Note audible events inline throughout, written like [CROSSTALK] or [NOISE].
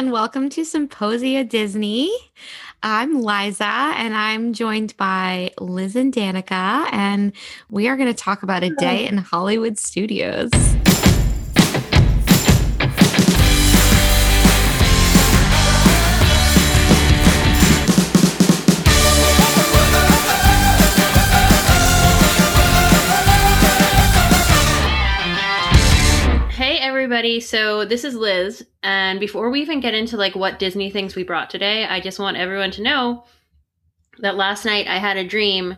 everyone. Welcome to Symposia Disney. I'm Liza, and I'm joined by Liz and Danica, and we are going to talk about a day in Hollywood studios. Everybody, so this is Liz, and before we even get into like what Disney things we brought today, I just want everyone to know that last night I had a dream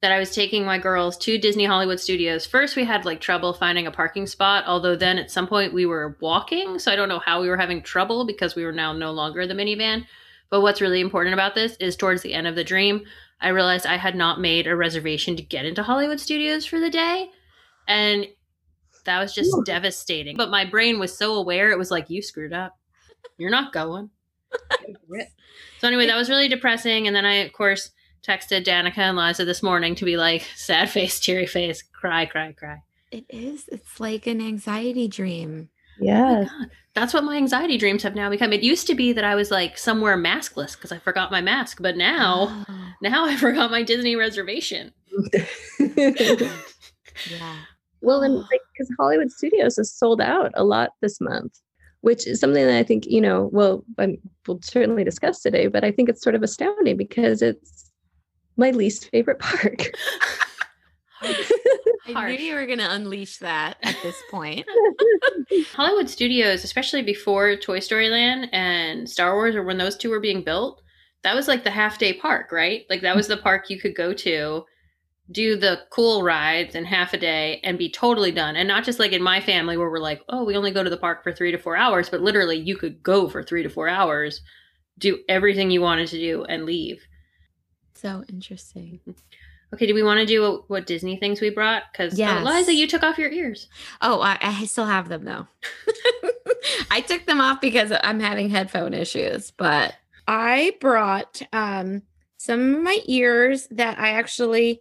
that I was taking my girls to Disney Hollywood Studios. First, we had like trouble finding a parking spot, although then at some point we were walking, so I don't know how we were having trouble because we were now no longer the minivan. But what's really important about this is towards the end of the dream, I realized I had not made a reservation to get into Hollywood Studios for the day. And that was just Ooh. devastating. But my brain was so aware, it was like, you screwed up. You're not going. [LAUGHS] so, anyway, that was really depressing. And then I, of course, texted Danica and Liza this morning to be like, sad face, teary face, cry, cry, cry. It is. It's like an anxiety dream. Oh Yeah. God. That's what my anxiety dreams have now become. It used to be that I was like somewhere maskless because I forgot my mask, but now, Oh, now I [LAUGHS] forgot my Disney reservation. [LAUGHS] yeah. Well, and like because Hollywood Studios is sold out a lot this month, which is something that I think you know. Well, i we'll certainly discuss today, but I think it's sort of astounding because it's my least favorite park. [LAUGHS] [LAUGHS] I knew Harsh. you were going to unleash that at this point. [LAUGHS] Hollywood Studios, especially before Toy Story Land and Star Wars, or when those two were being built, that was like the half day park, right? Like that was the park you could go to, do the cool rides in half a day and be totally done. And not just like in my family where we're like, oh, we only go to the park for three to four hours, but literally you could go for three to four hours, do everything you wanted to do, and leave. So interesting. Okay, do we want to do what, what Disney things we brought? Because Yes. Liza, you took off your ears. Oh, I, I still have them though. [LAUGHS] I took them off because I'm having headphone issues, but I brought um some of my ears that I actually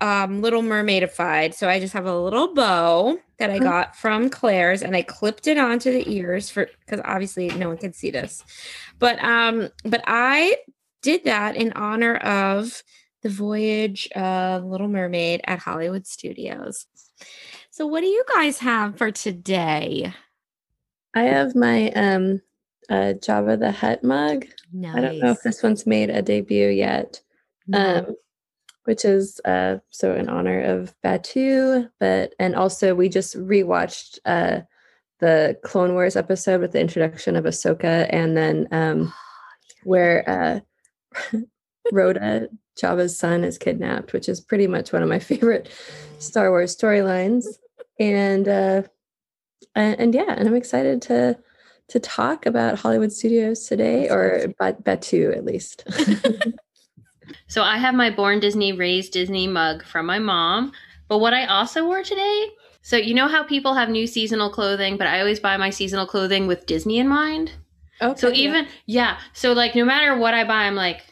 um little mermaidified. So I just have a little bow that I Oh. got from Claire's and I clipped it onto the ears for because obviously no one can see this. But um but I did that in honor of the voyage of Little Mermaid at Hollywood Studios. So what do you guys have for today? I have my um uh Jabba the Hutt mug. Nice. I don't know if this one's made a debut yet. No. um, which is uh, so in honor of Batuu, but and also we just rewatched uh, the Clone Wars episode with the introduction of Ahsoka, and then um, where uh, [LAUGHS] Rotta, Jabba's son, is kidnapped, which is pretty much one of my favorite Star Wars storylines, and uh, and, and yeah, and I'm excited to to talk about Hollywood Studios today, or Bat- Batuu at least. [LAUGHS] So I have my Born Disney, Raised Disney mug from my mom. But what I also wore today, so you know how people have new seasonal clothing, but I always buy my seasonal clothing with Disney in mind. okay, So yeah. even yeah, so like no matter what I buy, I'm like,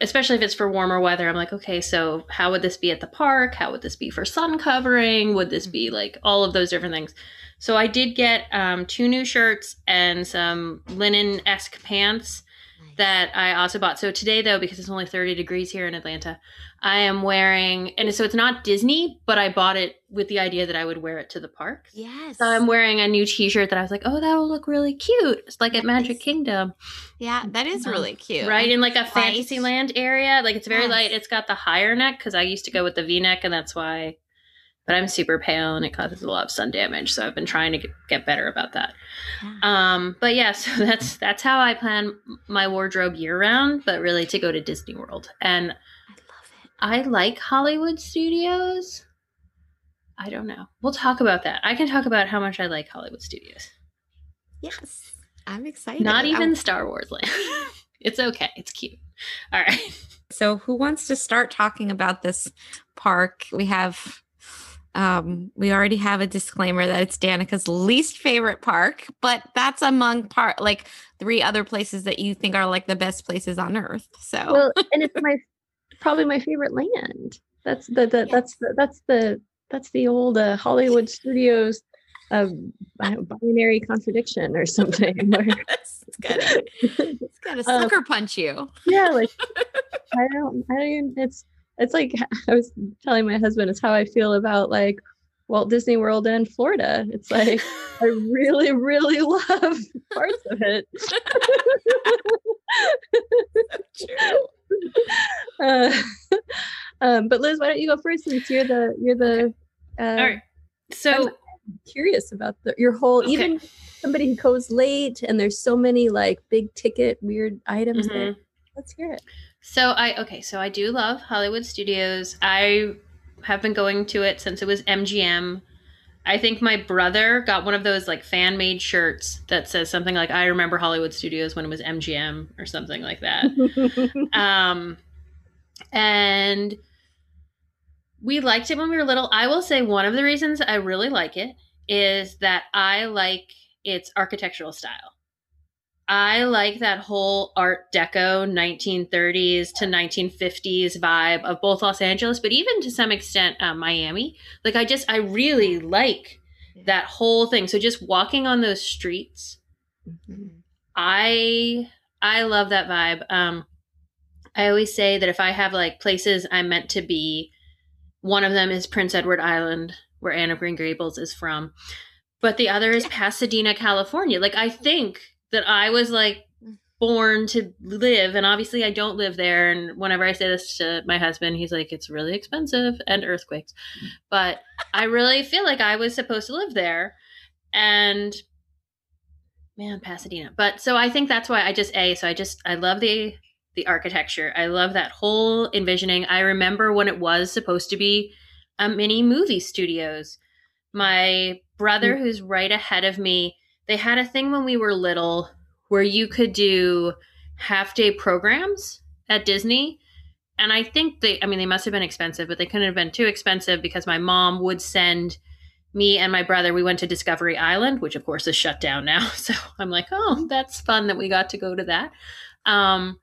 especially if it's for warmer weather, I'm like, okay, so how would this be at the park? How would this be for sun covering? Would this be like all of those different things? So I did get um, two new shirts and some linen esque pants that I also bought. So today, though, because it's only 30 degrees here in Atlanta, I am wearing, and so it's not Disney, but I bought it with the idea that I would wear it to the park. Yes. So I'm wearing a new T-shirt that I was like, oh, that'll look really cute. It's like at Magic. Kingdom, yeah, that is Um, really cute. right? In like a. Fantasyland area. Like it's very Yes. light. It's got the higher neck because I used to go with the V-neck, and that's why. But I'm super pale, and it causes a lot of sun damage. So I've been trying to get, better about that. Um, but yeah, [LAUGHS] so that's that's how I plan my wardrobe year round, but really to go to Disney World. And I love it. I like Hollywood Studios. I don't know. We'll talk about that. I can talk about how much I like Hollywood Studios. Yes. I'm excited. Not I'm- even Star Wars Land. [LAUGHS] it's okay. It's cute. All right. So, who wants to start talking about this park? We have, um, we already have a disclaimer that it's Danica's least favorite park, but that's among part like three other places that you think are like the best places on earth. So, well and it's my probably my favorite land that's the, the that's the that's the that's the old uh, hollywood studios uh, binary contradiction or something [LAUGHS] [LAUGHS] it's gonna it's gonna [LAUGHS] Um, sucker punch you. yeah, like I don't, I don't even, it's, it's like [LAUGHS] I was telling my husband, it's how I feel about like Walt Disney World and Florida. It's like [LAUGHS] I really, really love [LAUGHS] parts of it. True. uh, um, but Liz, why don't you go first since you're the you're the uh, All right. So curious about the, your whole Okay. even somebody who goes late and there's so many like big ticket weird items there. Mhm. Let's hear it. So I okay, so I do love Hollywood Studios. I have been going to it since it was MGM. I think my brother got one of those like fan made shirts that says something like I remember Hollywood Studios when it was MGM or something like that. [LAUGHS] um and we liked it when we were little. I will say one of the reasons I really like it is that I like its architectural style. I like that whole Art Deco 1930s to 1950s vibe of both Los Angeles, but even to some extent uh, Miami. Like I just I really like that whole thing. So just walking on those streets, Mhm. I I love that vibe. Um I always say that if I have like places I'm meant to be, one of them is Prince Edward Island, where Anne of Green Gables is from. But the other is Pasadena, California. Like I think that I was like born to live and obviously I don't live there and whenever I say this to my husband he's like it's really expensive and earthquakes. But I really feel like I was supposed to live there and man pasadena. But so i think that's why i just a so i just i love the the architecture. I love that whole envisioning. I remember when it was supposed to be a mini movie studios. My brother mm. who's right ahead of me they had a thing when we were little where you could do half day programs at disney. And i think they i mean they must have been expensive but they couldn't have been too expensive because my mom would send me and my brother we went to discovery island which of course is shut down now. [LAUGHS] So i'm like oh that's fun that we got to go to that. Um,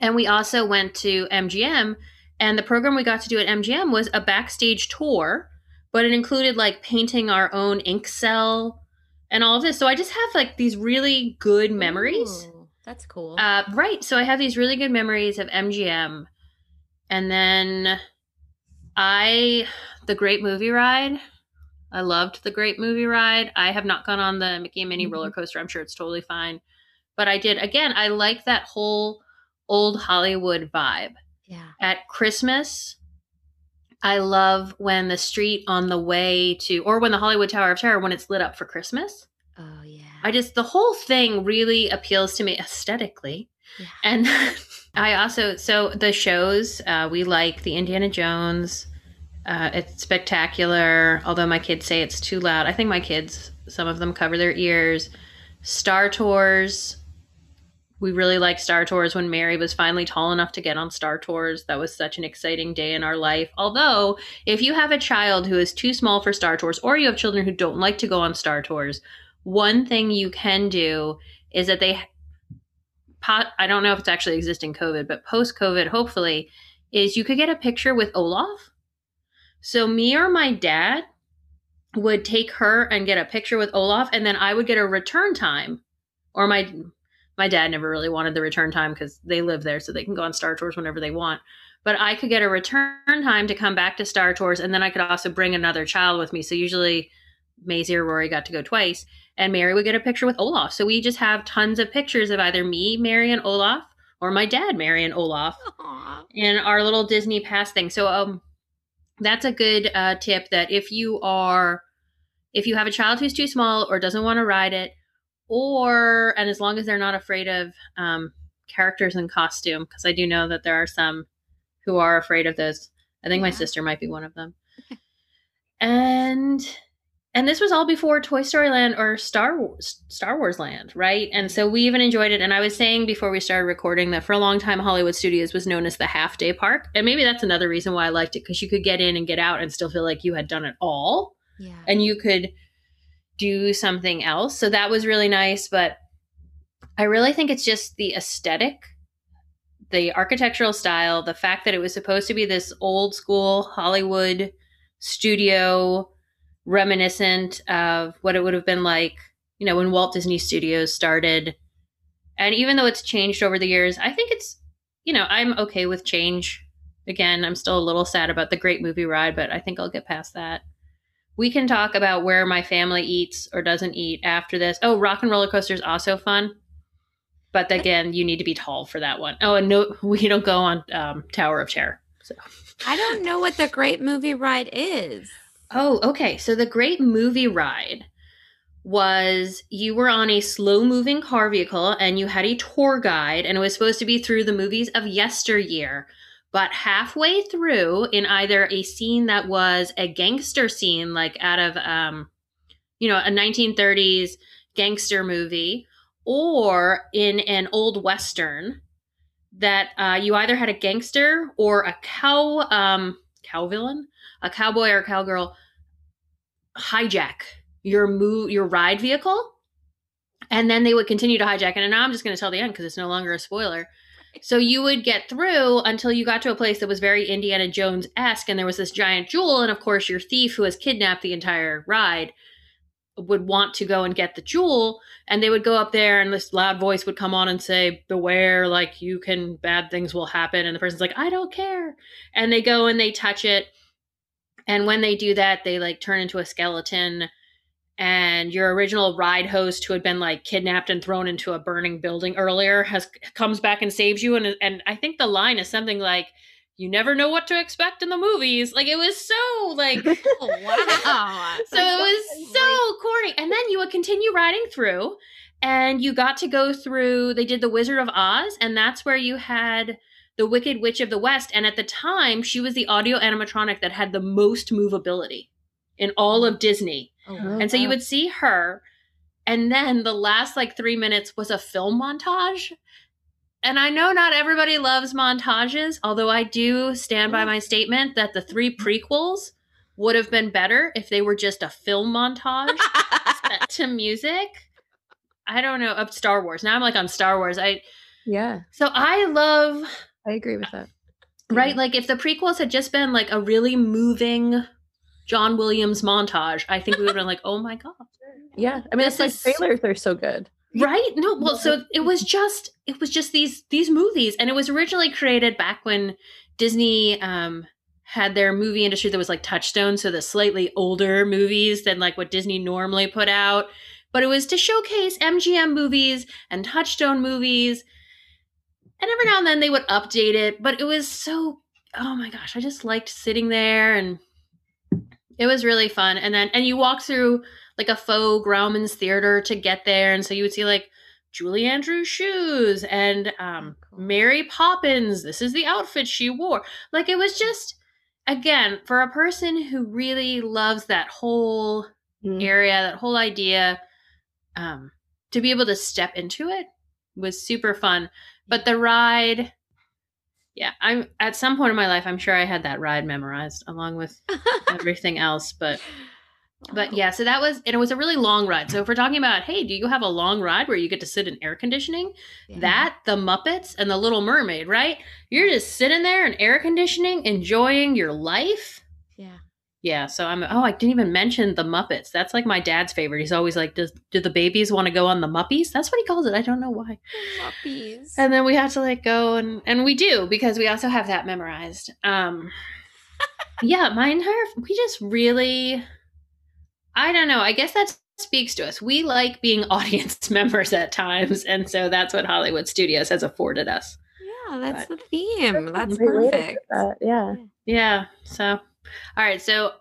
and we also went to mgm and the program we got to do at mgm was a backstage tour but it included like painting our own ink cell and all of this so i just have like these really good memories Ooh, that's cool. uh, right. So I have these really good memories of MGM. And then I, the Great Movie Ride, I loved the Great Movie Ride. I have not gone on the Mickey and Minnie Mhm. roller coaster. I'm sure it's totally fine. But I did, again, I like that whole old Hollywood vibe. yeah. At Christmas, I love when the street on the way to, or when the Hollywood Tower of Terror, when it's lit up for Christmas. Oh yeah. I just the whole thing really appeals to me aesthetically. Yeah. And [LAUGHS] I also so the shows uh, we like the Indiana Jones. Uh, it's spectacular. Although my kids say it's too loud. I think my kids, some of them cover their ears. Star Tours. We really like Star Tours when Mary was finally tall enough to get on Star Tours. That was such an exciting day in our life. Although, if you have a child who is too small for Star Tours, or you have children who don't like to go on Star Tours, one thing you can do is that they i don't know if it's actually existing covid but post covid hopefully is you could get a picture with olaf so me or my dad would take her and get a picture with olaf and then i would get a return time or my my dad never really wanted the return time because they live there so they can go on star tours whenever they want but i could get a return time to come back to star tours and then i could also bring another child with me so usually Maisie or Rory got to go twice, and Mary would get a picture with Olaf. So we just have tons of pictures of either me, Mary, and Olaf, or my dad, Mary, and Olaf, in our little Disney Pass thing. So um, that's a good uh, tip. That if you are, if you have a child who's too small or doesn't want to ride it, or and as long as they're not afraid of um, characters in costume, because I do know that there are some who are afraid of those. I think my sister might be one of them. and and this was all before Toy Story Land or Star Wars Star Wars Land, right? And so we even enjoyed it. And I was saying before we started recording that for a long time Hollywood Studios was known as the half day park. And maybe that's another reason why I liked it, because you could get in and get out and still feel like you had done it all Yeah. and you could do something else. So that was really nice. But I really think it's just the aesthetic, the architectural style, the fact that it was supposed to be this old school Hollywood studio reminiscent of what it would have been like, you know, when Walt Disney Studios started And even though it's changed over the years, I think it's, you know, I'm okay with change. Again, I'm still a little sad about the great movie ride, but I think I'll get past that. We can talk about where my family eats or doesn't eat after this. Oh, Rock and Roller Coaster is also fun. But again, you need to be tall for that one. Oh, and no, [LAUGHS] we don't go on um, Tower of Terror. So I don't know what the great movie ride is. Oh, okay. So the great movie ride was you were on a slow moving car vehicle and you had a tour guide, and it was supposed to be through the movies of yesteryear. But halfway through, in either a scene that was a gangster scene, like out of, um, you know, a 1930s gangster movie, or in an old western, that uh, you either had a gangster or a cow, um, cow villain, a cowboy or cowgirl hijack your move your ride vehicle and then they would continue to hijack. And now i'm just going to tell the end because it's no longer a spoiler so you would get through until you got to a place that was very indiana jones-esque and there was this giant jewel and of course your thief who has kidnapped the entire ride would want to go and get the jewel and they would go up there and this loud voice would come on and say beware like you can bad things will happen and the person's like i don't care and they go and they touch it and when they do that they like turn into a skeleton and your original ride host who had been like kidnapped and thrown into a burning building earlier has comes back and saves you and and I think the line is something like you never know what to expect in the movies. Like it was so like oh, [LAUGHS] wow. [LAUGHS] so it was so corny. And then you would continue riding through and you got to go through they did the Wizard of Oz and that's where you had the Wicked Witch of the West and at the time she was the audio animatronic that had the most movability in all of Disney. Oh, And so you would see her, and then the last like three minutes was a film montage. And I know not everybody loves montages, although I do stand by my statement that the three mm-hmm. prequels would have been better if they were just a film montage set [LAUGHS] to music. I don't know of Star Wars. Now I'm like on Star Wars. I Yeah, so I love I agree with that. right like if the prequels had just been like a really moving John Williams montage, I think we would have been like, oh my god. Yeah, I mean, This it's is- like trailers are so good. right? No well so it was [LAUGHS] just it was just these these movies and it was originally created back when disney um had their movie industry that was like touchstone so the slightly older movies than like what disney normally put out. But it was to showcase mgm movies and touchstone movies. And every now and then they would update it but it was so oh my gosh i just liked sitting there and it was really fun and then and you walk through like a faux Grauman's theater to get there. And so you would see like Julie Andrews shoes and um, Mary Poppins. This is the outfit she wore. Like it was just, again, for a person who really loves that whole Mm. area, that whole idea, um, to be able to step into it was super fun. But the ride, yeah, I'm at some point in my life, I'm sure I had that ride memorized along with [LAUGHS] everything else. But oh, but yeah, so that was, and it was a really long ride. So if we're talking about, hey, do you have a long ride where you get to sit in air conditioning? Yeah. That, the Muppets, and the Little Mermaid, right? You're just sitting there in air conditioning, enjoying your life. Yeah. So I'm. Oh, I didn't even mention the Muppets. That's like my dad's favorite. He's always like, "Does do the babies want to go on the Muppies?" That's what he calls it. I don't know why. Puppies. And then we have to like go and and we do because we also have that memorized. Um [LAUGHS] yeah, my entire we just really I don't know. I guess that speaks to us. We like being [LAUGHS] audience members at times, and so that's what Hollywood Studios has afforded us. yeah, that's the theme. [LAUGHS] That's Great way to put perfect. that, Yeah. Yeah. So, all right. So,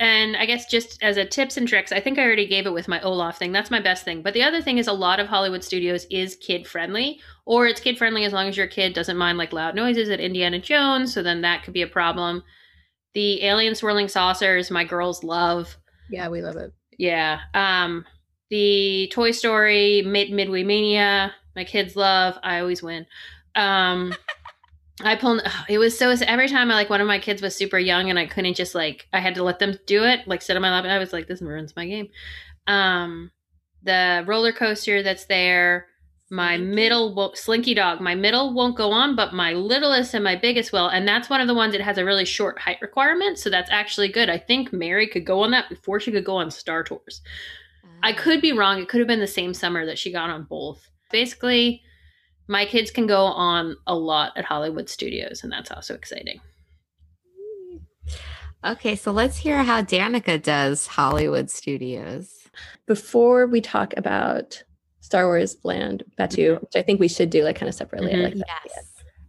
and I guess just as a tips and tricks, I think I already gave it with my Olaf thing. That's my best thing. But the other thing is a lot of Hollywood studios is kid friendly, or it's kid friendly as long as your kid doesn't mind like loud noises at Indiana Jones. So then that could be a problem. The alien swirling saucers, my girls love. Yeah, we love it. Yeah. Um, the Toy Story, Mid Midway Mania, my kids love. I always win. Um, [LAUGHS] I pulled. [SIGHS] It was so every time I like one of my kids was super young and I couldn't just like I had to let them do it, like sit on my lap, and I was like, this ruins my game. Um, the roller coaster that's there. My Slinky. middle wo- Slinky Dog. My middle won't go on, but my littlest and my biggest will, and that's one of the ones that has a really short height requirement. So that's actually good. I think Mary could go on that before she could go on Star Tours. I Ah. could be wrong. It could have been the same summer that she got on both. basically my kids can go on a lot at Hollywood Studios, and that's also exciting. Okay, so let's hear how Danica does Hollywood Studios. Before we talk about Star Wars Land Batuu, which I think we should do like kind of separately. I Mhm. like that Yes.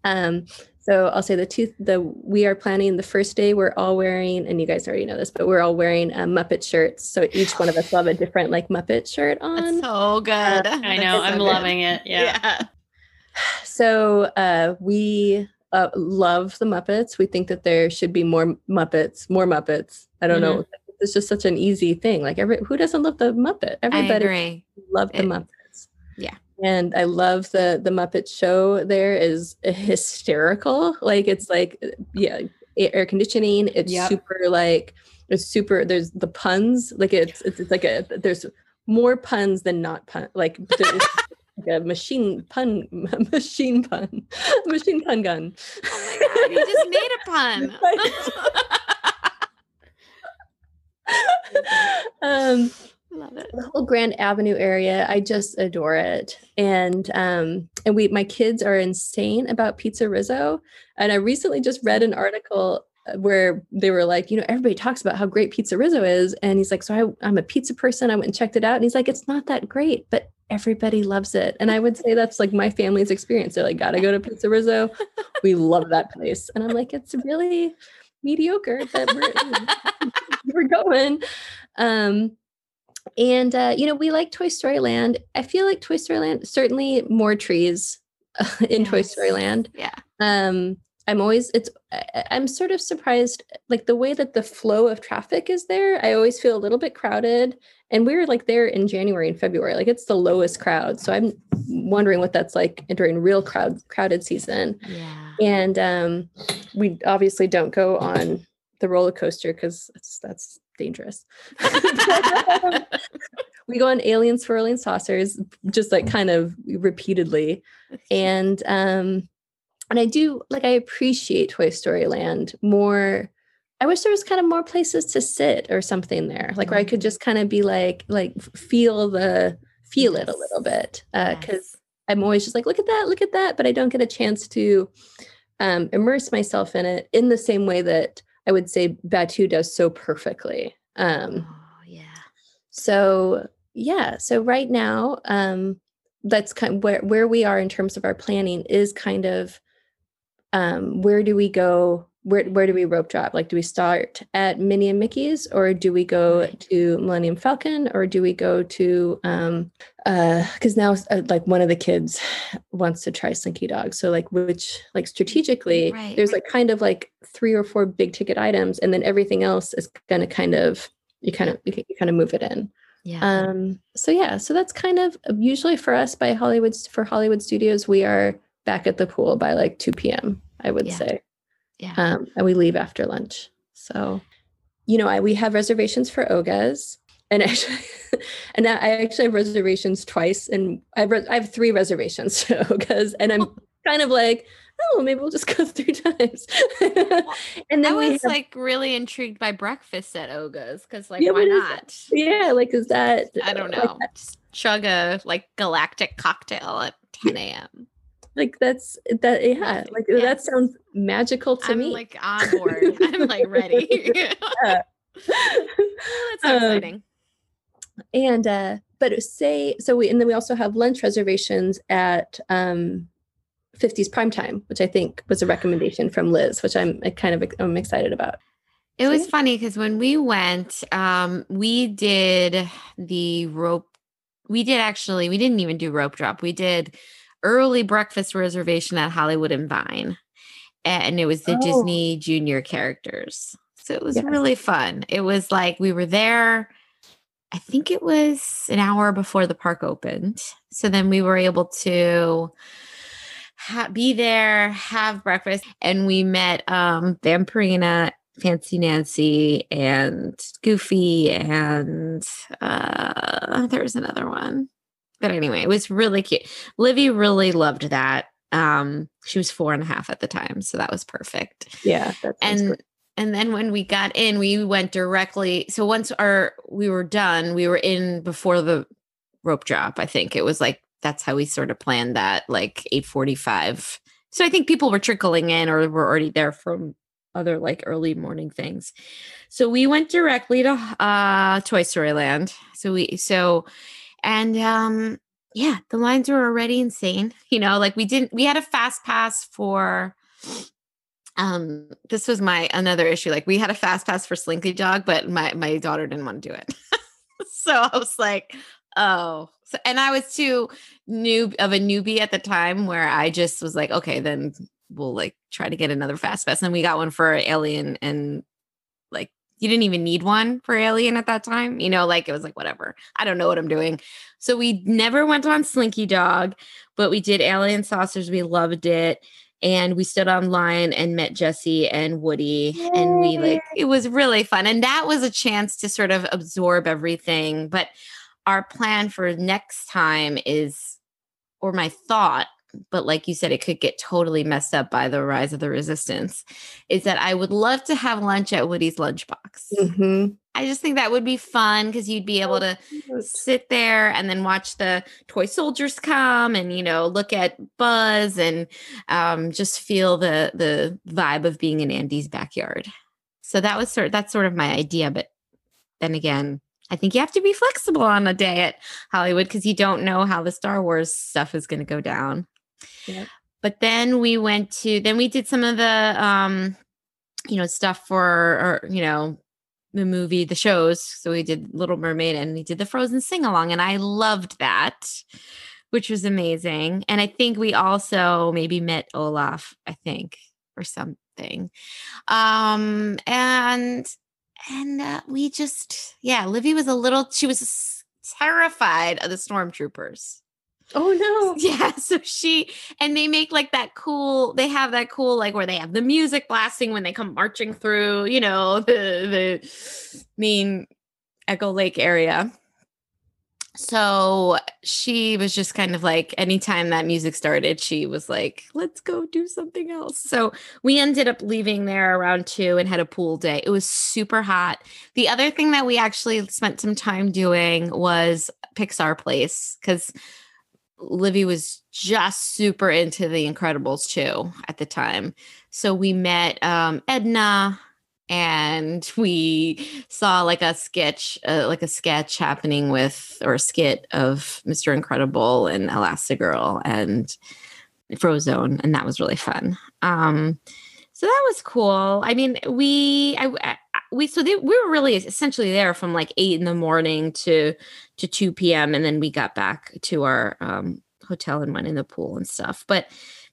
idea. Um, so I'll say the two the we are planning the first day we're all wearing, and you guys already know this, but we're all wearing uh, Muppet shirts. So each one of us will have a different like Muppet shirt on. That's so good. I know, I'm loving it. Yeah. [LAUGHS] So uh, we uh, love the Muppets. We think that there should be more Muppets, more Muppets. I don't know. It's just such an easy thing. Like every who doesn't love the Muppet? Everybody love the It- Muppets. yeah. And I love the the Muppet show there is hysterical. Like it's like yeah, air conditioning. It's Yep. super like it's super there's the puns. Like it's it's, it's like a there's more puns than not pun like a machine pun [LAUGHS] machine pun [LAUGHS] machine pun gun. Oh my god, you just made a pun. [LAUGHS] um Love it. the whole Grand Avenue area, I just adore it. And um, and we my kids are insane about pizza Rizzo. And I recently just read an article uh, where they were like, you know, everybody talks about how great pizza Rizzo is. And he's like, so I, I'm a pizza person. I went and checked it out. And he's like, it's not that great, but everybody loves it. And I would say that's like my family's experience. They're like, gotta go to Pizza Rizzo. [LAUGHS] We love that place. And I'm like, it's really mediocre, but we're, [LAUGHS] we're going. Um, and uh, you know, we like Toy Story Land. I feel like Toy Story Land certainly more trees in Toy Story Land. Yeah. Um, I'm always it's I'm sort of surprised like the way that the flow of traffic is there. I always feel a little bit crowded. And we were like there in January and February. Like it's the lowest crowd. So I'm wondering what that's like during real crowd crowded season. Yeah. And um, we obviously don't go on the roller coaster because that's dangerous. [LAUGHS] we go on alien swirling saucers, just like kind of repeatedly. And um, and I do like I appreciate Toy Story Land more. I wish there was kind of more places to sit or something there, like where I could just kind of be like like feel the feel it a little bit because Yes. I'm always just like, look at that, look at that, but I don't get a chance to um, immerse myself in it in the same way that I would say Batuu does so perfectly. Um, Oh yeah. so yeah, so right now, um, that's kind of where where we are in terms of our planning is kind of um, where do we go? Where where do we rope drop? Like, do we start at Minnie and Mickey's, or do we go to Millennium Falcon, or do we go to um, uh? because now uh, like one of the kids wants to try Slinky Dog. So like which like strategically, Right, there's like kind of like three or four big ticket items, and then everything else is going to kind of you kind of you, you kind of move it in. Yeah. Um, so yeah, so that's kind of usually for us by Hollywood for Hollywood Studios, we are back at the pool by like 2 p.m. I would Yeah. say. Yeah. Um, and we leave after lunch. So, you know, I we have reservations for Oga's. And [LAUGHS] actually, and I actually have reservations twice, and I have, res- I have three reservations [LAUGHS] to Oga's, and I'm kind of like, oh, maybe we'll just [LAUGHS] go three times. and I then we was have, like really intrigued by breakfast at Oga's because like Yeah, why not? yeah, like is that I don't like, know. Just chug a like galactic cocktail at 10 a.m. like that's that yeah like Yeah. that sounds magical to I'm me like on board. [LAUGHS] I'm like ready. [LAUGHS] Yeah, [LAUGHS] That's so Um, exciting. and uh but say so we and then we also have lunch reservations at um 50s prime time which i think was a recommendation from liz which i'm uh, kind of i'm excited about It So, was yeah. funny because when we went, um, we did the rope. We did actually, we didn't even do rope drop. We did early breakfast reservation at Hollywood and Vine. And it was the Oh. Disney junior characters. So it was Yes. really fun. It was like we were there, I think it was an hour before the park opened. So then we were able to ha- be there, have breakfast, and we met um, Vampirina, Fancy Nancy, and Goofy, and uh, there was another one. But anyway, it was really cute. Livy really loved that. Um, she was four and a half at the time, so that was perfect yeah and great. and then when we got in we went directly so once our we were done we were in before the rope drop i think it was like that's how we sort of planned that, like eight forty-five. So I think people were trickling in or were already there from other like early morning things. So we went directly to uh Toy Story Land. So we so and um yeah, the lines were already insane. [LAUGHS] You know, like we didn't we had a fast pass for um this was my another issue. Like we had a fast pass for Slinky Dog, but my my daughter didn't want to do it. [LAUGHS] so I was like, oh. So, and I was too new of a newbie at the time where I just was like, okay, then we'll like try to get another fast pass. And we got one for Alien and you didn't even need one for Alien at that time. You know, like it was like whatever. I don't know what I'm doing. So we never went on Slinky Dog, but we did Alien Saucers. We loved it. And we stood online and met Jesse and Woody. Yay. And we like it was really fun. And that was a chance to sort of absorb everything. But our plan for next time is or my thought but like you said, it could get totally messed up by the rise of the resistance, is that I would love to have lunch at Woody's lunchbox. Mm-hmm. I just think that would be fun because you'd be able to sit there and then watch the toy soldiers come and you know look at Buzz and um, just feel the the vibe of being in Andy's backyard. So that was sort of, that's sort of my idea, but then again, I think you have to be flexible on a day at Hollywood because you don't know how the Star Wars stuff is going to go down. But then we went to then we did some of the um you know stuff for or you know the movie the shows. So we did little mermaid and we did the frozen sing along and i loved that which was amazing. And i think we also maybe met olaf i think or something. Um and and uh, we just yeah livy was a little she was terrified of the stormtroopers Oh no. [LAUGHS] Yeah. So she and they make like that cool, they have that cool like where they have the music blasting when they come marching through, you know, the the mean Echo Lake area. So she was just kind of like anytime that music started, she was like, let's go do something else. So we ended up leaving there around two and had a pool day. It was super hot. The other thing that we actually spent some time doing was Pixar Place because Livy was just super into the Incredibles too at the time. So we met um, Edna and [LAUGHS] we saw like a sketch, uh, like a sketch happening with or a skit of Mr. Incredible and Elastigirl and Frozone, and that was really fun. Um, so that was cool. I mean, we I, I we so they, we were really essentially there from like eight in the morning to to two p.m. and then we got back to our um, hotel and went in the pool and stuff. But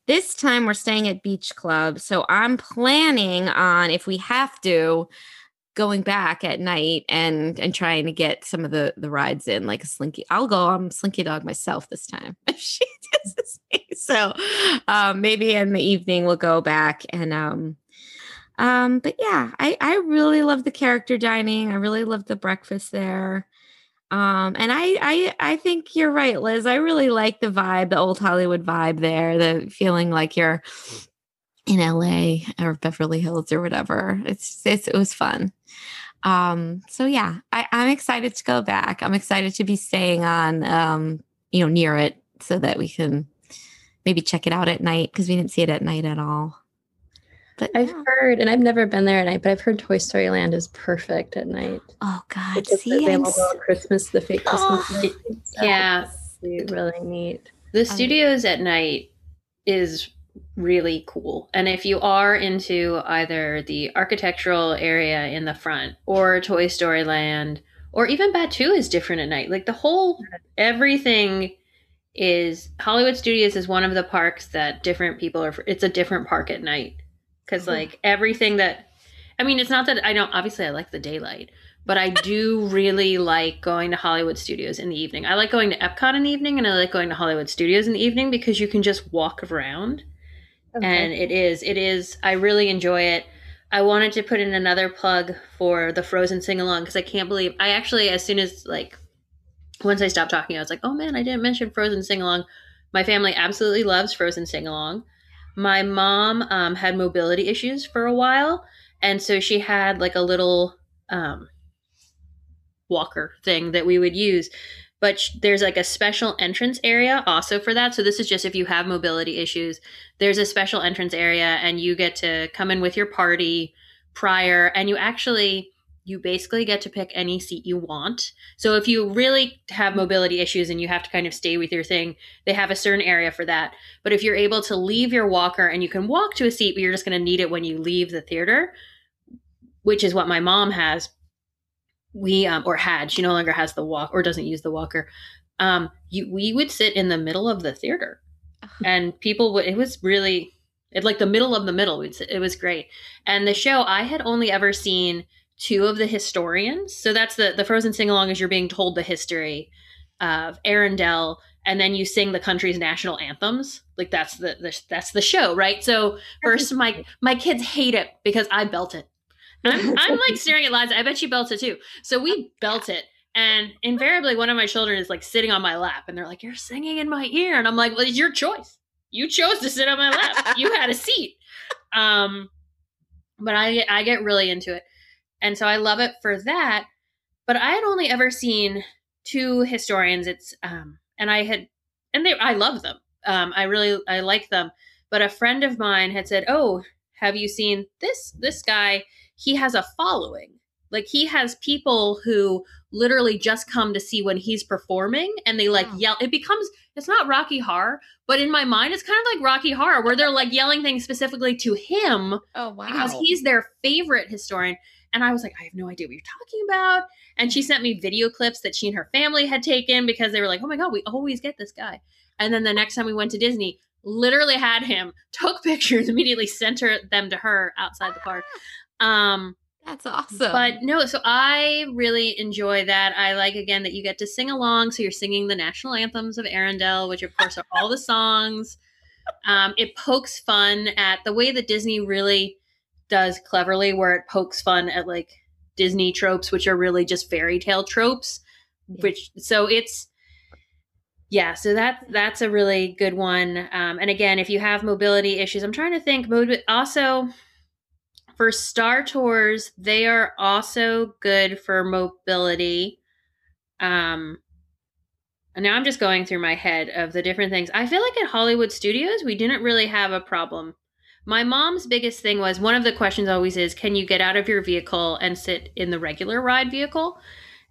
this time we're staying at Beach Club, so I'm planning on if we have to going back at night and and trying to get some of the the rides in like a slinky i'll go i'm slinky dog myself this time [LAUGHS] she [LAUGHS] so um maybe in the evening we'll go back and um um, but yeah, I, I really love the character dining. I really love the breakfast there. Um, and I, I I think you're right, Liz. I really like the vibe, the old Hollywood vibe there, the feeling like you're in LA or Beverly Hills or whatever. It's, it's it was fun. Um, so yeah, I, I'm excited to go back. I'm excited to be staying on um, you know, near it so that we can maybe check it out at night because we didn't see it at night at all. But I've yeah. heard, and I've never been there at night, but I've heard Toy Story Land is perfect at night. Oh God, it's see, available Christmas, the fake Christmas. [GASPS] Oh, yeah, really neat. The um, studios at night is really cool. And if you are into either the architectural area in the front or Toy Story Land or even Batuu is different at night. Like the whole everything is Hollywood Studios is one of the parks that different people are it's a different park at night because mm-hmm. like everything that i mean it's not that i don't obviously i like the daylight but i do [LAUGHS] really like going to hollywood studios in the evening i like going to epcot in the evening and i like going to hollywood studios in the evening because you can just walk around okay. and it is it is i really enjoy it i wanted to put in another plug for the frozen sing along because i can't believe i actually as soon as like once i stopped talking i was like oh man i didn't mention frozen sing along my family absolutely loves frozen sing along my mom um, had mobility issues for a while and so she had like a little um, walker thing that we would use but there's like a special entrance area also for that. So this is just if you have mobility issues, there's a special entrance area and you get to come in with your party prior and you actually you basically get to pick any seat you want. So if you really have mobility issues and you have to kind of stay with your thing, they have a certain area for that. But if you're able to leave your walker and you can walk to a seat, but you're just going to need it when you leave the theater, which is what my mom has, we um, or had she no longer has the walk or doesn't use the walker um you we would sit in the middle of the theater and people would it was really it like the middle of the middle we'd sit, it was great and the show i had only ever seen two of the historians so that's the the frozen sing along as you're being told the history of arendelle and then you sing the country's national anthems like that's the, the that's the show right so first my my kids hate it because i belt it I'm, I'm like [LAUGHS] staring at Liza. I bet she belts it too. So we belt it. And invariably, one of my children is like sitting on my lap, and they're like, "You're singing in my ear," and I'm like, "Well, it's your choice. You chose to sit on my lap. You had a seat." [LAUGHS] Um, but I I get really into it, and so I love it for that. But I had only ever seen two historians. It's um, and I had, and they I love them. Um, I really I like them. But a friend of mine had said, "Oh, have you seen this this guy?" he has a following. Like he has people who literally just come to see when he's performing and they like Oh. yell. It becomes it's not Rocky Horror, but in my mind it's kind of like Rocky Horror where they're like yelling things specifically to him Oh wow. because he's their favorite historian. And I was like, I have no idea what you're talking about. And she sent me video clips that she and her family had taken because they were like, oh my God, we always get this guy. And then the next time we went to Disney, literally had him, [LAUGHS] took pictures, immediately sent her, them to her outside the park. [LAUGHS] Um, That's awesome. but no, so I really enjoy that. I like again that you get to sing along. So you're singing the national anthems of Arendelle, which of course are all the songs. Um, it pokes fun at the way that Disney really does cleverly, where it pokes fun at like Disney tropes, which are really just fairy tale tropes. Yeah. Which so it's yeah, so that that's a really good one. Um, and again, if you have mobility issues, I'm trying to think. Also, for Star Tours, they are also good for mobility. Um, and now I'm just going through my head of the different things. I feel like at Hollywood Studios, we didn't really have a problem. My mom's biggest thing was one of the questions always is, can you get out of your vehicle and sit in the regular ride vehicle?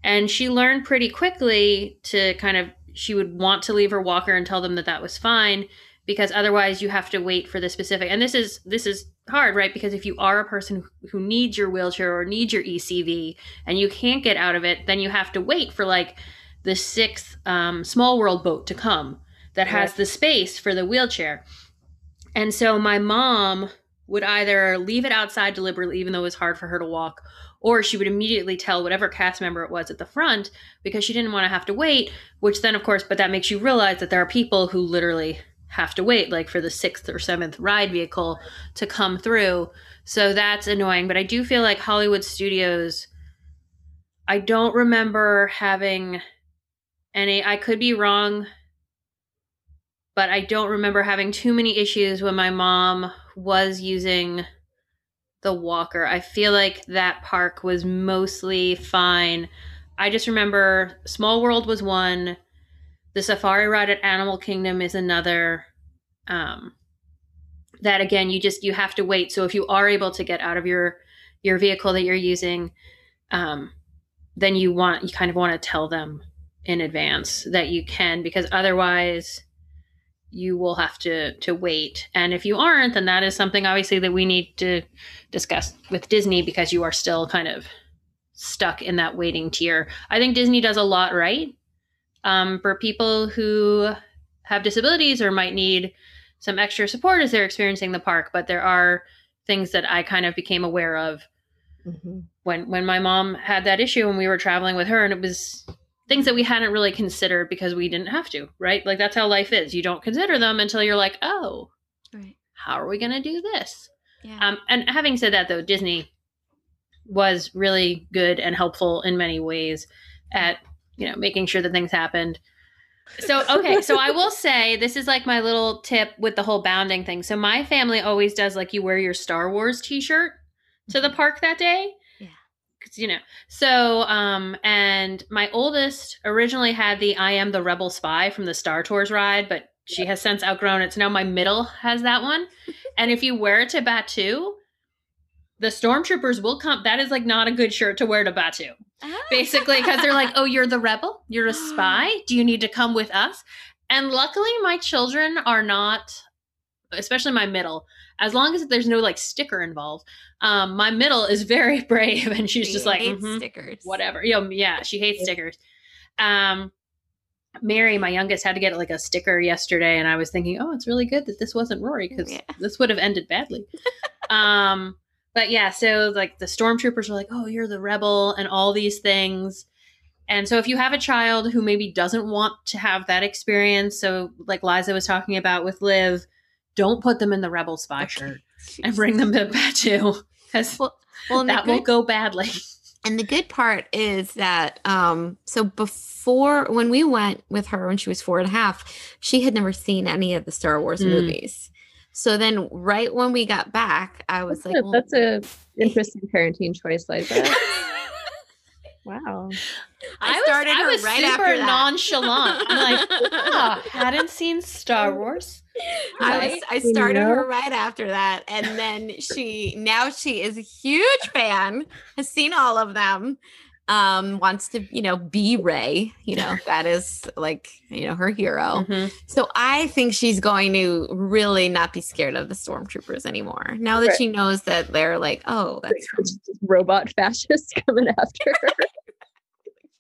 And she learned pretty quickly to kind of, she would want to leave her walker and tell them that that was fine because otherwise you have to wait for the specific and this is this is hard right because if you are a person who needs your wheelchair or needs your ecv and you can't get out of it then you have to wait for like the sixth um, small world boat to come that has Right. the space for the wheelchair and so my mom would either leave it outside deliberately even though it was hard for her to walk or she would immediately tell whatever cast member it was at the front because she didn't want to have to wait which then of course but that makes you realize that there are people who literally have to wait like for the sixth or seventh ride vehicle to come through. So that's annoying but i do feel like hollywood studios i don't remember having any i could be wrong but i don't remember having too many issues when my mom was using the walker. I feel like that park was mostly fine. I just remember small world was one the safari ride at animal kingdom is another um that again you just you have to wait. So if you are able to get out of your your vehicle that you're using um then you want you kind of want to tell them in advance that you can because otherwise you will have to to wait and if you aren't then that is something obviously that we need to discuss with disney because you are still kind of stuck in that waiting tier i think disney does a lot right um, for people who have disabilities or might need some extra support as they're experiencing the park. But there are things that I kind of became aware of Mhm. when when my mom had that issue when we were traveling with her, and it was things that we hadn't really considered because we didn't have to, right? Like that's how life is. You don't consider them until you're like, oh, right. how are we going to do this? Yeah. Um, and having said that, though, Disney was really good and helpful in many ways at you know making sure that things happened. So [LAUGHS] okay, so I will say this is like my little tip with the whole bounding thing. So my family always does like you wear your Star Wars T-shirt to the park that day. Yeah. you know. So, um, and my oldest originally had the I am the rebel spy from the Star Tours ride, but she has since outgrown it. So now my middle has that one. [LAUGHS] and if you wear it to Batuu, the stormtroopers will come. That is like not a good shirt to wear to Batuu. basically, because they're like, oh, you're the rebel? You're a [GASPS] spy? Do you need to come with us? And luckily, my children are not, especially my middle, as long as there's no like sticker involved. Um, my middle is very [LAUGHS] brave and she's She just like, "Mhm, stickers. whatever. You know, yeah, she hates stickers. Um, Mary, my youngest, had to get like a sticker yesterday, and I was thinking, oh, it's really good that this wasn't Rory because Yeah. this would have ended badly. um, but yeah, so like the stormtroopers are like, oh, you're the rebel, and all these things. And so if you have a child who maybe doesn't want to have that experience, so like Liza was talking about with Liv, don't put them in the rebel spy shirt [LAUGHS] and bring them to Batuu [LAUGHS] because Well, well, that will go badly. And the good part is that um so before when we went with her when she was four and a half, she had never seen any of the Star Wars Mm. movies. So then right when we got back, I was like, That's a- well, that's a interesting parenting choice, Liza. [LAUGHS] wow. I was- started her was right super after that. nonchalant. I'm like, ah, [LAUGHS] hadn't seen Star Wars. I, was, I You started her right after that. And then she now she is a huge fan, has seen all of them, um, wants to, you know, be Rey. You know, [LAUGHS] that is like, you know, her hero. Mhm. So I think she's going to really not be scared of the stormtroopers anymore. Now that Right. she knows that they're like, oh, that's [LAUGHS] robot [LAUGHS] fascists coming after her.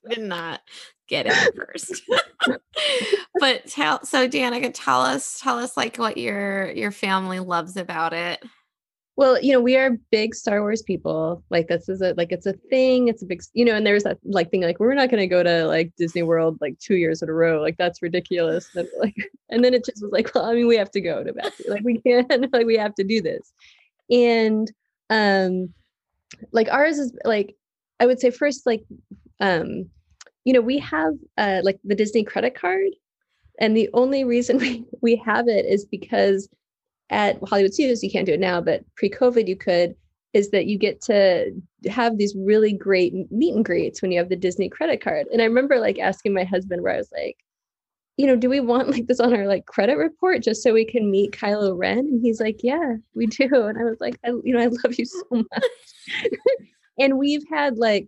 did not get it first. but tell so Danica, tell us, tell us like what your your family loves about it. Well, you know, we are big Star Wars people. Like this is a like it's a thing. It's a big, you know, and there's that like thing like we're not going to go to like Disney World like two years in a row. Like that's ridiculous. And like, [LAUGHS] and then it just was like, well, I mean, we have to go to Betsy. Like we can't. [LAUGHS] Like we have to do this. And um, like ours is like, I would say first like, um, you know, we have uh like the Disney credit card, and the only reason [LAUGHS] we we have it is because at Hollywood Studios, you can't do it now, but pre-COVID you could, is that you get to have these really great meet and greets when you have the Disney credit card. And I remember like asking my husband where I was like, you know, do we want like this on our like credit report just so we can meet Kylo Ren? And he's like, yeah, we do. And I was like, I, you know, I love you so much. [LAUGHS] and we've had like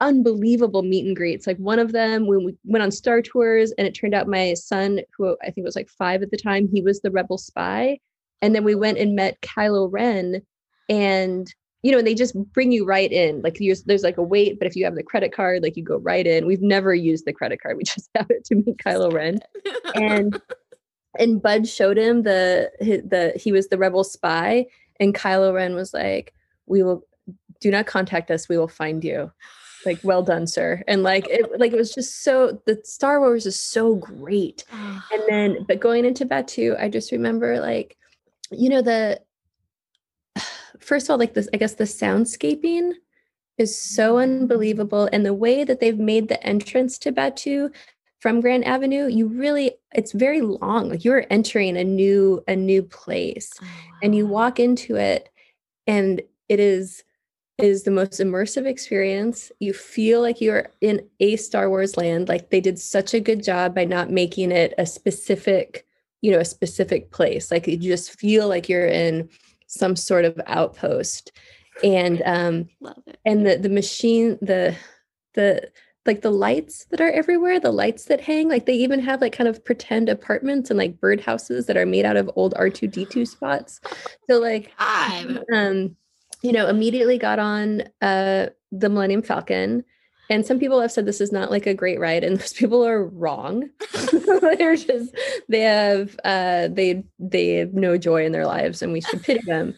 unbelievable meet and greets. Like one of them when we went on Star Tours, and it turned out my son, who I think was like five at the time, he was the rebel spy. And then we went and met Kylo Ren, and you know, they just bring you right in. Like there's like a wait, but if you have the credit card, like you go right in. We've never used the credit card; we [LAUGHS] just have it to meet Kylo Ren. And and Bud showed him the the he was the rebel spy, and Kylo Ren was like, "We will do not contact us. We will find you." Like, well done, sir. And like it, like it was just so the Star Wars is so great. [SIGHS] And then, but going into Batuu, I just remember like, you know, the [SIGHS] first of all, like this, I guess the soundscaping is so unbelievable. And the way that they've made the entrance to Batuu from Grand Avenue, you really it's very long. Like you're entering a new, a new place. Oh, and you walk into it and it is it is the most immersive experience. You feel like you're in a Star Wars land. Like they did such a good job by not making it a specific, you know, a specific place. Like you just feel like you're in some sort of outpost. And um love it. and the the machine, the the like the lights that are everywhere, the lights that hang, like they even have like kind of pretend apartments and like birdhouses that are made out of old R2D2 [GASPS] spots. So like I'm um, you know, immediately got on uh the Millennium Falcon. And some people have said this is not like a great ride, and [LAUGHS] those people are wrong. [LAUGHS] They're just they have uh they they have no joy in their lives and we should pity them.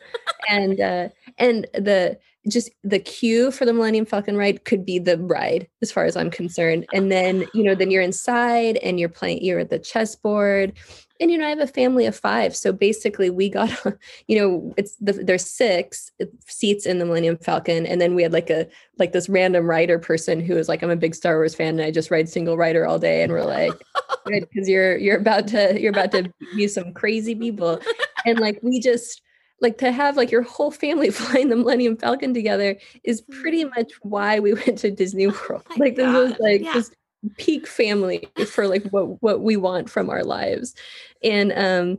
and uh and the just the queue for the Millennium Falcon ride could be the ride as far as I'm concerned. And then, you know, then you're inside and you're playing, you're at the chessboard. And, you know, I have a family of five. So basically we got, [LAUGHS] you know, it's the, there's six seats in the Millennium Falcon. And then we had like a, like this random writer person who was like, I'm a big Star Wars fan and I just ride single rider all day. And we're like, [LAUGHS] good, because you're, you're about to, you're about to be some crazy people. And like, we just, like to have like your whole family [LAUGHS] flying the Millennium Falcon together is pretty Mm. much why we went to Disney World. my like this was like yeah. just peak family for like what what we want from our lives. And um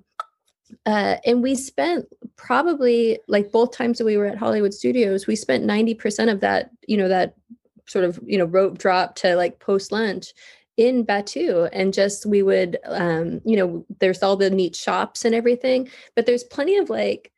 uh and we spent probably like both times that we were at Hollywood Studios, we spent 90% of that, you know, that sort of, you know, rope drop to like post lunch in Batuu and just we would um you know there's all the neat shops and everything but there's plenty of like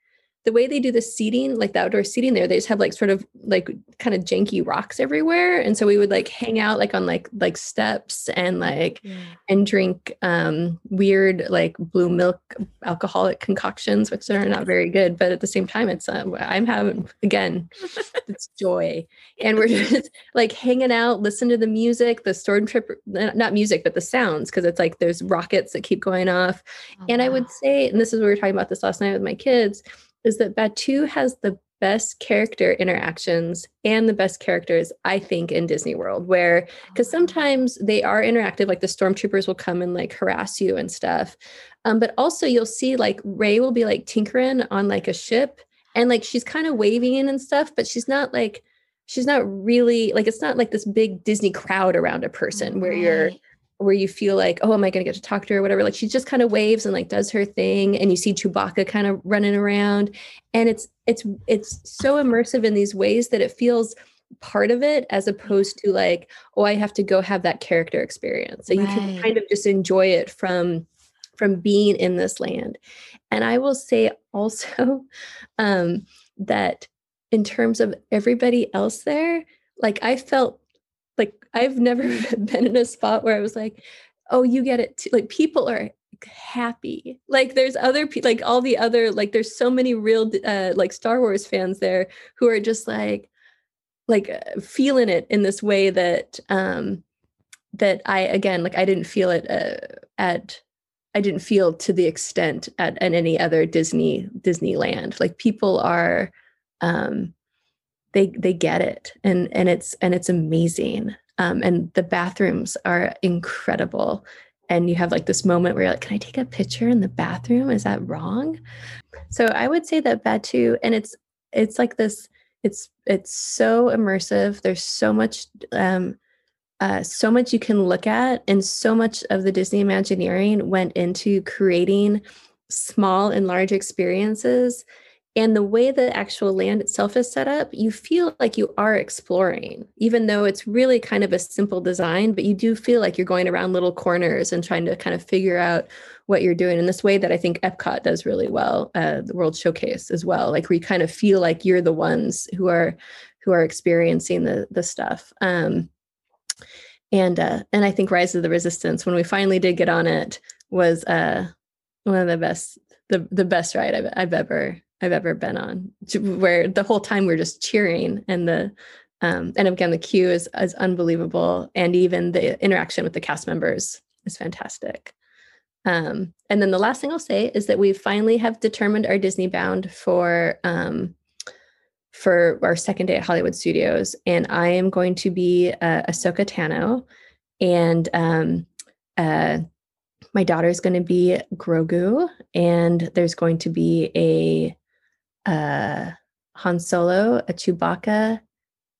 the way they do the seating like the outdoor seating there they just have like sort of like kind of janky rocks everywhere. And so we would like hang out like on like like steps and like Yeah. and drink um weird like blue milk alcoholic concoctions which are not very good but at the same time it's uh, i'm having again [LAUGHS] it's joy. And we're just like hanging out listen to the music the stormtrooper not music but the sounds because it's like there's rockets that keep going off. Oh, and I would say, and this is what we were talking about this last night with my kids, is that Batuu has the best character interactions and the best characters, I think, in Disney World, where because sometimes they are interactive, like the stormtroopers will come and like harass you and stuff. Um, but also you'll see like Rey will be like tinkering on like a ship and like she's kind of waving and stuff, but she's not like she's not really like it's not like this big Disney crowd around a person where you're. Where you feel like, oh, am I going to get to talk to her or whatever? Like she just kind of waves and like does her thing, and you see Chewbacca kind of running around, and it's it's it's so immersive in these ways that it feels part of it as opposed to like, oh, I have to go have that character experience. So you can kind of just enjoy it from from being in this land. And I will say also [LAUGHS] um, that in terms of everybody else there, like I felt like I've never [LAUGHS] been in a spot where I was like, oh, you get it. Too. Like people are happy. Like there's other people, like all the other, like there's so many real uh, like Star Wars fans there who are just like, like uh, feeling it in this way that um that I again like I didn't feel it uh, at I didn't feel to the extent at, at any other Disney Disneyland. Like people are um they they get it and and it's and it's amazing. Um and the bathrooms are incredible. And you have like this moment where you're like, can I take a picture in the bathroom? Is that wrong? So I would say that Batuu, and it's it's like this, it's it's so immersive. There's so much um uh, so much you can look at, and so much of the Disney Imagineering went into creating small and large experiences. And the way the actual land itself is set up, you feel like you are exploring, even though it's really kind of a simple design, but you do feel like you're going around little corners and trying to kind of figure out what you're doing in this way that I think Epcot does really well, uh, the World Showcase as well. Like where you kind of feel like you're the ones who are who are experiencing the the stuff. Um, and uh, and I think Rise of the Resistance, when we finally did get on it, was uh, one of the best the the best ride I've, I've ever I've ever been on. Where the whole time we're just cheering, and the um, and again the queue is is unbelievable, and even the interaction with the cast members is fantastic. Um, and then the last thing I'll say is that we finally have determined our Disney bound for um, for our second day at Hollywood Studios, and I am going to be uh, Ahsoka Tano, and um, uh, my daughter is going to be Grogu, and there's going to be a uh, Han Solo, a Chewbacca,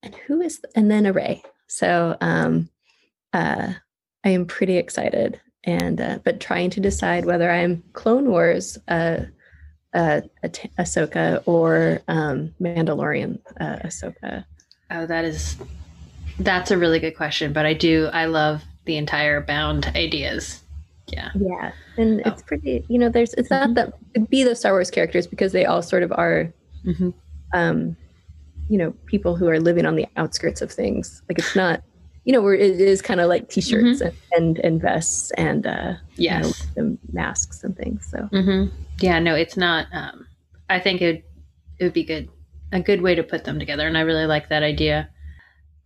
and who is and then a Rey. So um, uh, I am pretty excited, and uh, but trying to decide whether I'm Clone Wars. Uh, uh, Ah- Ahsoka or um, Mandalorian uh, Ahsoka. Oh, that is that's a really good question, but I do I love the entire bound ideas. Yeah. Yeah, and Oh. it's pretty. You know, there's it's not Mhm. that it'd be the Star Wars characters because they all sort of are, hmm um, you know, people who are living on the outskirts of things. Like it's not, you know, where it is kind of like t-shirts and, and and vests and uh, you know, Yes. masks and things. So hmm Yeah, no, it's not. Um, I think it it would be good, a good way to put them together, and I really like that idea.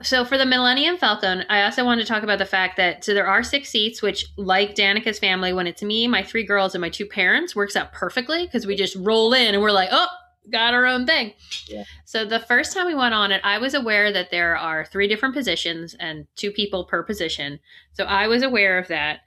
So for the Millennium Falcon, I also want to talk about the fact that so there are six seats, which, like Danica's family, when it's me, my three girls, and my two parents, works out perfectly because we just roll in and we're like, oh, got our own thing. Yeah. So the first time we went on it, I was aware that there are three different positions and two people per position. So I was aware of that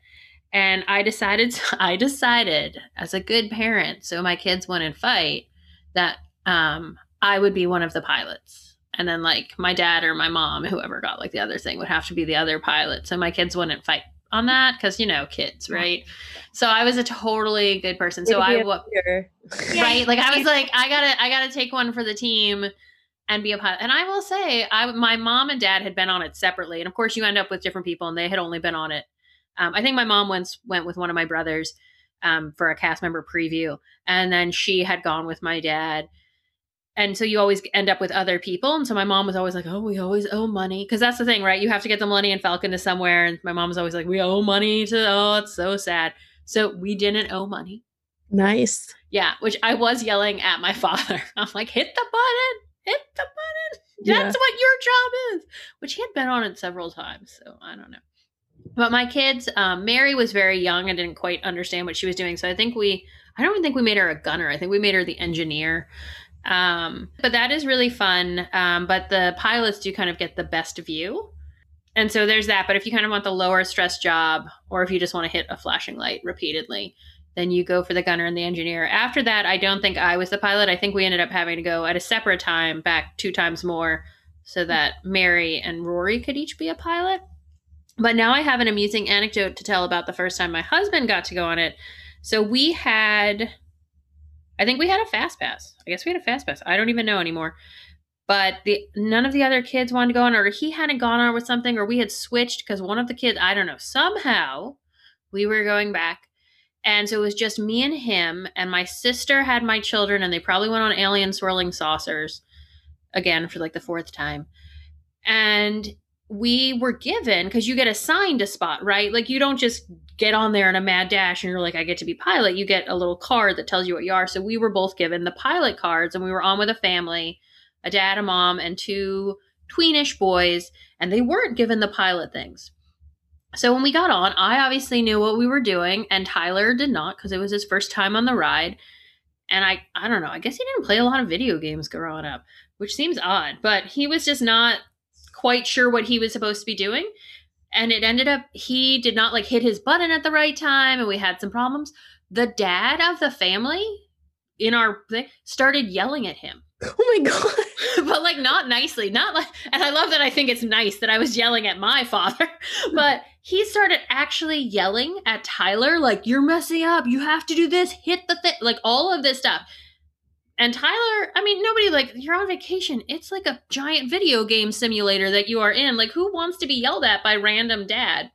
and I decided [LAUGHS] I decided as a good parent, so my kids wouldn't fight, that um, I would be one of the pilots. And then like my dad or my mom, whoever got like the other thing would have to be the other pilot. So my kids wouldn't fight on that because you know kids right? So i was a totally good person. So i was right? like i was like i gotta i gotta take one for the team and be a pilot. And i will say i my mom and dad had been on it separately. And of course you end up with different people and they had only been on it um, i think my mom once went with one of my brothers um, for a cast member preview and then she had gone with my dad and so you always end up with other people. And so my mom was always like oh we always owe money. Because that's the thing right? You have to get the Millennium Falcon to somewhere. And my mom was always like we owe money to oh it's so sad. So we didn't owe money. Nice. Yeah which i was yelling at my father. [LAUGHS] I'm like hit the button. Hit the button. That's yeah. what your job is. Which he had been on it several times so i don't know. But my kids um, mary was very young and didn't quite understand what she was doing. So i think we i don't even think we made her a gunner. I think we made her the engineer um, but that is really fun. Um, but the pilots do kind of get the best view. And so there's that. But if you kind of want the lower stress job, or if you just want to hit a flashing light repeatedly, then you go for the gunner and the engineer. After that, I don't think I was the pilot. I think we ended up having to go at a separate time back two times more so that Mary and Rory could each be a pilot. But now I have an amusing anecdote to tell about the first time my husband got to go on it. So we had I think we had a fast pass. I guess we had a fast pass. I don't even know anymore. But the none of the other kids wanted to go on, or he hadn't gone on with something, or we had switched because one of the kids, I don't know, somehow we were going back. And so it was just me and him, and my sister had my children, and they probably went on alien swirling saucers again for like the fourth time. And we were given because you get assigned a spot, right? Like you don't just get on there in a mad dash and you're like, I get to be pilot. You get a little card that tells you what you are. So we were both given the pilot cards and we were on with a family, a dad, a mom, and two tweenish boys, and they weren't given the pilot things. So when we got on, I obviously knew what we were doing, and Tyler did not because it was his first time on the ride. And I, I don't know. I guess he didn't play a lot of video games growing up, which seems odd. But he was just not quite sure what he was supposed to be doing. And it ended up he did not like hit his button at the right time and we had some problems. The dad of the family in our thing started yelling at him. Oh my god. [LAUGHS] but like not nicely, not like and I love that I think it's nice that I was yelling at my father. [LAUGHS] but he started actually yelling at Tyler like you're messing up. You have to do this. Hit the thing. Like all of this stuff. And Tyler, I mean, nobody like you're on vacation. It's like a giant video game simulator that you are in. Like, who wants to be yelled at by random dad?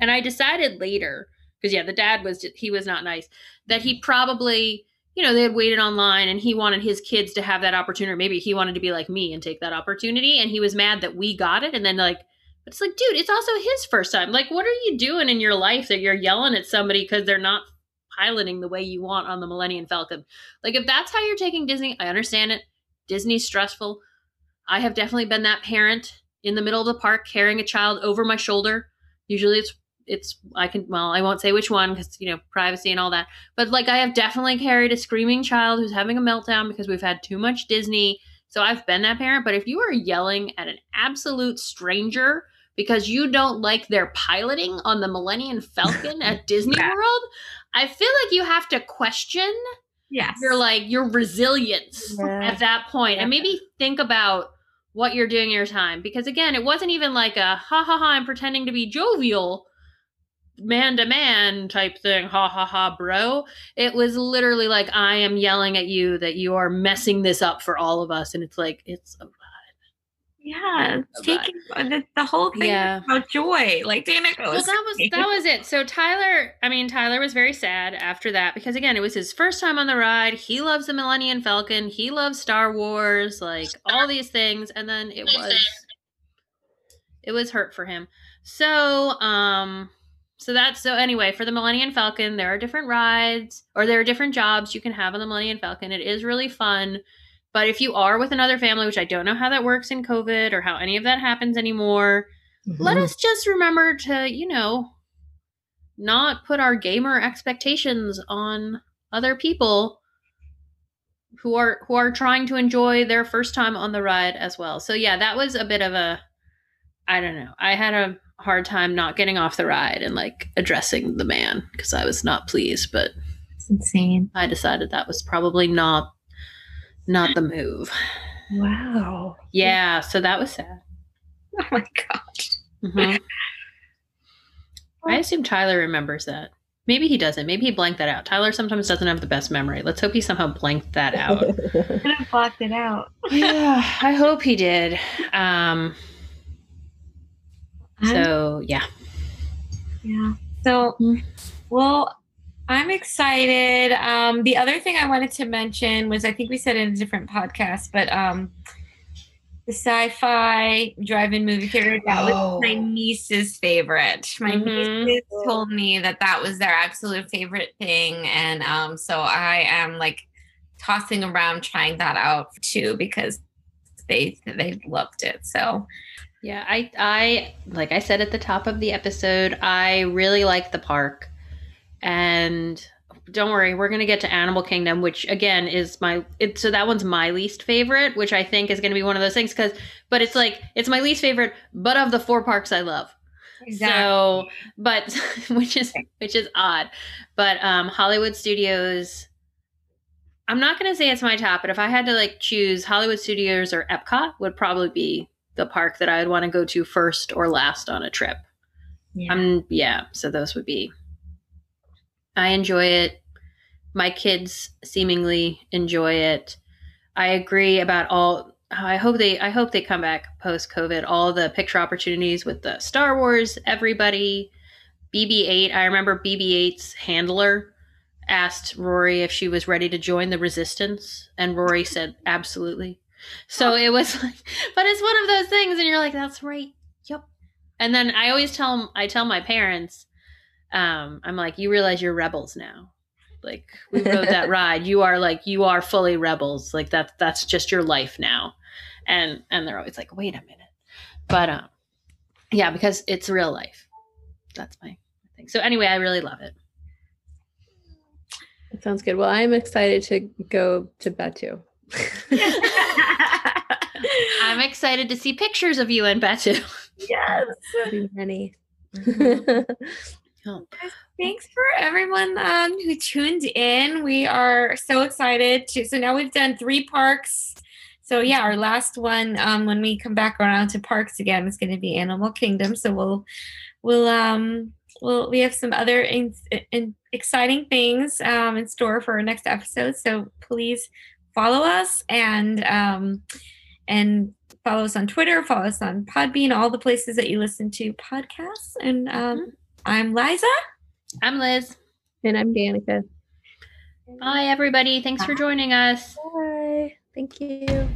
And I decided later, because yeah, the dad was just, he was not nice, that he probably, you know, they had waited online and he wanted his kids to have that opportunity. Maybe he wanted to be like me and take that opportunity. And he was mad that we got it. And then like, it's like, dude, it's also his first time. Like, what are you doing in your life that you're yelling at somebody because they're not piloting the way you want on the Millennium Falcon. Like if that's how you're taking Disney, I understand it. Disney's stressful. I have definitely been that parent in the middle of the park carrying a child over my shoulder. Usually it's it's I can well, I won't say which one cuz you know, privacy and all that. But like I have definitely carried a screaming child who's having a meltdown because we've had too much Disney. So I've been that parent, but if you are yelling at an absolute stranger because you don't like their piloting on the Millennium Falcon at [LAUGHS] Disney World, I feel like you have to question yes. your like your resilience yeah. at that point, yeah. and maybe think about what you're doing in your time because again, it wasn't even like a ha ha ha I'm pretending to be jovial man to man type thing ha ha ha bro it was literally like i am yelling at you that you are messing this up for all of us and it's like it's yeah, taking the, the, whole thing yeah. about joy. Like goes. Well, that was that was it. So Tyler, I mean, Tyler was very sad after that because again, it was his first time on the ride. He loves the Millennium Falcon. He loves Star Wars, like all these things, and then it was it was hurt for him. So, um, so that's so anyway for the Millennium Falcon, there are different rides or there are different jobs you can have on the Millennium Falcon. It is really fun. But if you are with another family, which I don't know how that works in COVID or how any of that happens anymore, mm-hmm. let us just remember to, you know, not put our gamer expectations on other people who are who are trying to enjoy their first time on the ride as well. So yeah, that was a bit of a I don't know. I had a hard time not getting off the ride and like addressing the man because I was not pleased, but it's insane. I decided that was probably not not the move. Wow. Yeah, so that was sad. Oh my gosh. Mhm. I assume Tyler remembers that. Maybe he doesn't. Maybe he blanked that out. Tyler sometimes doesn't have the best memory. Let's hope he somehow blanked that out. [LAUGHS] [LAUGHS] Could have blocked it out. yeah, I hope he did. Um, so yeah. Yeah. So, Mm. well, I'm excited. Um, the other thing I wanted to mention was I think we said in a different podcast, but um, the sci-fi drive-in movie theater that Oh. was my niece's favorite. My Mhm. niece told me that that was their absolute favorite thing, and um, so I am like tossing around trying that out too because they they loved it. So Yeah, I I like I said at the top of the episode, I really like the park. And don't worry, we're going to get to Animal Kingdom, which again is my it so that one's my least favorite, which I think is going to be one of those things cuz but it's like it's my least favorite but of the four parks I love. Exactly. So, but [LAUGHS] which is which is odd. But um Hollywood Studios I'm not going to say it's my top, but if I had to like choose Hollywood Studios or Epcot would probably be the park that I would want to go to first or last on a trip. yeah. Um yeah, so those would be I enjoy it. My kids seemingly enjoy it. I agree about all I hope they I hope they come back post COVID. All the picture opportunities with the Star Wars, everybody. BB-8. I remember BB-8's handler asked Rory if she was ready to join the resistance, and Rory said absolutely. So it was [LAUGHS] like, but it's one of those things, and you're like, that's right. Yep. And then I always tell I tell my parents, um, I'm like, you realize you're rebels now. Like we rode that [LAUGHS] ride. You are like you are fully rebels. Like that that's just your life now. And and they're always like, wait a minute. But um yeah, because it's real life. That's my thing. So anyway, I really love it. That sounds good. Well, I'm excited to go to Batuu. [LAUGHS] I'm excited to see pictures of you and Batuu. yes. Too many. [LAUGHS] Oh, Thanks for everyone um, who tuned in. We are so excited to. So now we've done three parks. So yeah, our last one um, when we come back around to parks again is going to be Animal Kingdom. So we'll we'll um we'll we have some other in, in exciting things um, in store for our next episode. So please follow us and um and follow us on Twitter, follow us on Podbean, all the places that you listen to podcasts. And um, I'm Liza. I'm Liz. and I'm Danica. Bye everybody. Thanks for joining us. Bye. Thank you.